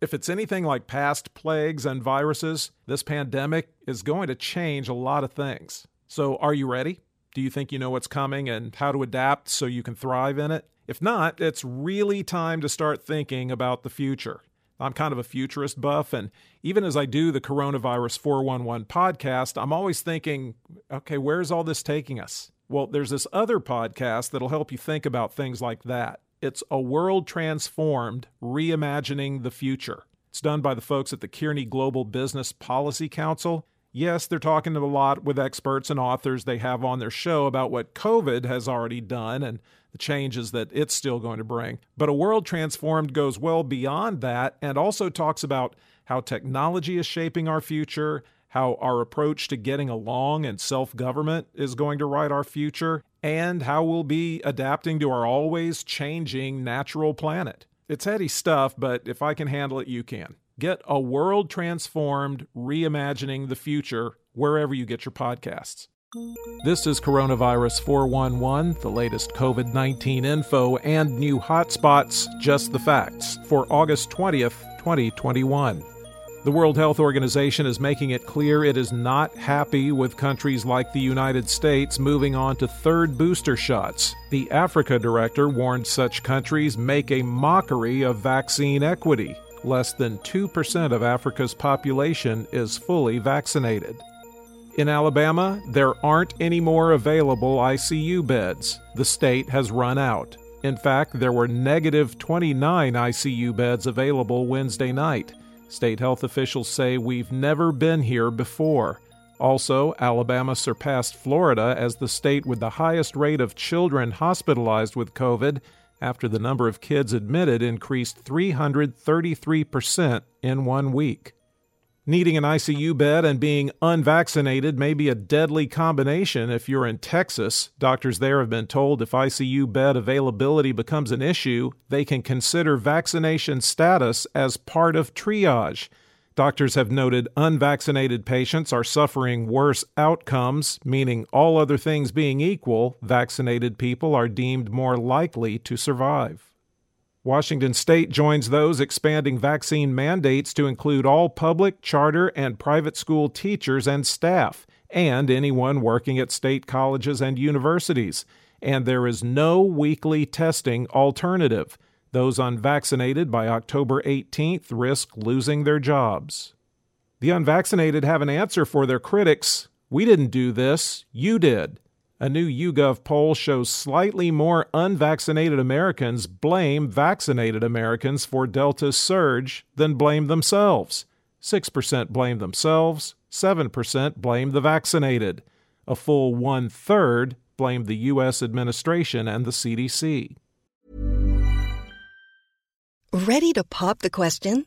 If it's anything like past plagues and viruses, this pandemic is going to change a lot of things. So, are you ready? Do you think you know what's coming and how to adapt so you can thrive in it? If not, it's really time to start thinking about the future. I'm kind of a futurist buff, and even as I do the Coronavirus 411 podcast, I'm always thinking, okay, where's all this taking us? Well, there's this other podcast that'll help you think about things like that. It's A World Transformed Reimagining the Future. It's done by the folks at the Kearney Global Business Policy Council. Yes, they're talking a lot with experts and authors they have on their show about what COVID has already done and the changes that it's still going to bring. But A World Transformed goes well beyond that and also talks about how technology is shaping our future, how our approach to getting along and self government is going to write our future, and how we'll be adapting to our always changing natural planet. It's heady stuff, but if I can handle it, you can. Get a world transformed, reimagining the future wherever you get your podcasts. This is Coronavirus 411, the latest COVID 19 info and new hotspots, just the facts, for August 20th, 2021. The World Health Organization is making it clear it is not happy with countries like the United States moving on to third booster shots. The Africa director warned such countries make a mockery of vaccine equity. Less than 2% of Africa's population is fully vaccinated. In Alabama, there aren't any more available ICU beds. The state has run out. In fact, there were negative 29 ICU beds available Wednesday night. State health officials say we've never been here before. Also, Alabama surpassed Florida as the state with the highest rate of children hospitalized with COVID after the number of kids admitted increased 333% in one week. Needing an ICU bed and being unvaccinated may be a deadly combination if you're in Texas. Doctors there have been told if ICU bed availability becomes an issue, they can consider vaccination status as part of triage. Doctors have noted unvaccinated patients are suffering worse outcomes, meaning all other things being equal, vaccinated people are deemed more likely to survive. Washington State joins those expanding vaccine mandates to include all public, charter, and private school teachers and staff, and anyone working at state colleges and universities. And there is no weekly testing alternative. Those unvaccinated by October 18th risk losing their jobs. The unvaccinated have an answer for their critics. We didn't do this, you did. A new YouGov poll shows slightly more unvaccinated Americans blame vaccinated Americans for Delta's surge than blame themselves. 6% blame themselves, 7% blame the vaccinated. A full one third blame the U.S. administration and the CDC. Ready to pop the question?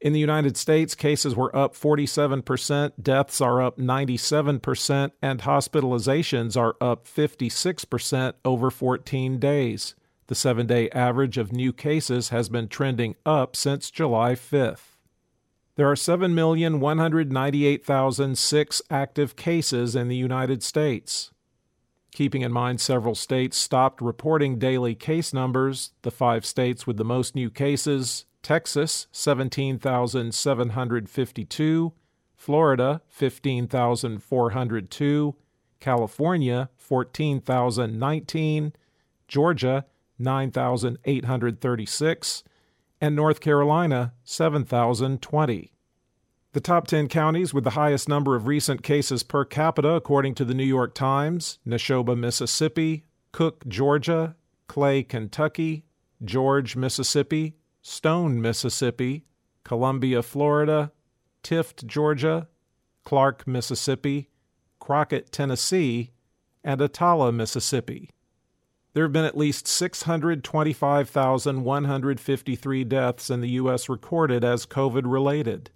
In the United States, cases were up 47%, deaths are up 97%, and hospitalizations are up 56% over 14 days. The seven day average of new cases has been trending up since July 5th. There are 7,198,006 active cases in the United States. Keeping in mind several states stopped reporting daily case numbers, the five states with the most new cases Texas, 17,752, Florida, 15,402, California, 14,019, Georgia, 9,836, and North Carolina, 7,020. The top 10 counties with the highest number of recent cases per capita, according to the New York Times Neshoba, Mississippi, Cook, Georgia, Clay, Kentucky, George, Mississippi, Stone, Mississippi, Columbia, Florida, Tift, Georgia, Clark, Mississippi, Crockett, Tennessee, and Attala, Mississippi. There have been at least 625,153 deaths in the U.S. recorded as COVID related.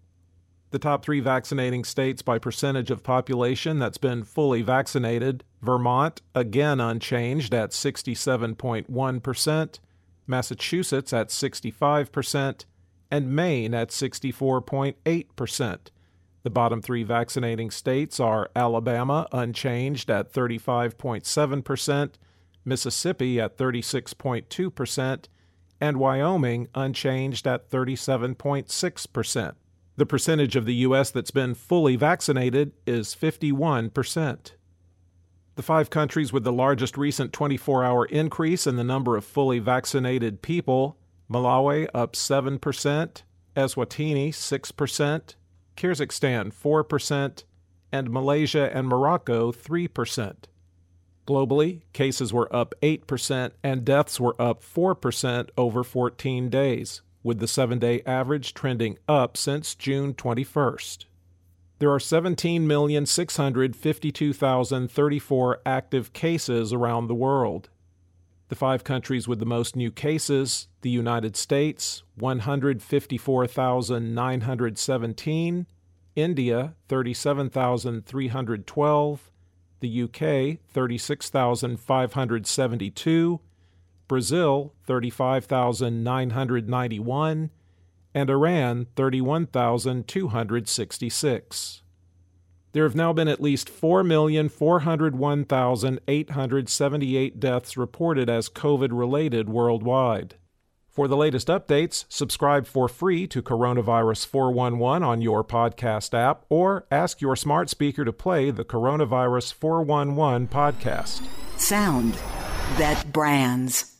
The top three vaccinating states by percentage of population that's been fully vaccinated Vermont, again unchanged at 67.1%, Massachusetts at 65%, and Maine at 64.8%. The bottom three vaccinating states are Alabama, unchanged at 35.7%, Mississippi at 36.2%, and Wyoming, unchanged at 37.6%. The percentage of the U.S. that's been fully vaccinated is 51%. The five countries with the largest recent 24 hour increase in the number of fully vaccinated people Malawi up 7%, Eswatini 6%, Kyrgyzstan 4%, and Malaysia and Morocco 3%. Globally, cases were up 8% and deaths were up 4% over 14 days, with the seven day average trending up since June 21st. There are 17,652,034 active cases around the world. The five countries with the most new cases the United States, 154,917, India, 37,312, the UK, 36,572, Brazil, 35,991, and Iran 31,266. There have now been at least 4,401,878 deaths reported as COVID related worldwide. For the latest updates, subscribe for free to Coronavirus 411 on your podcast app or ask your smart speaker to play the Coronavirus 411 podcast. Sound that brands.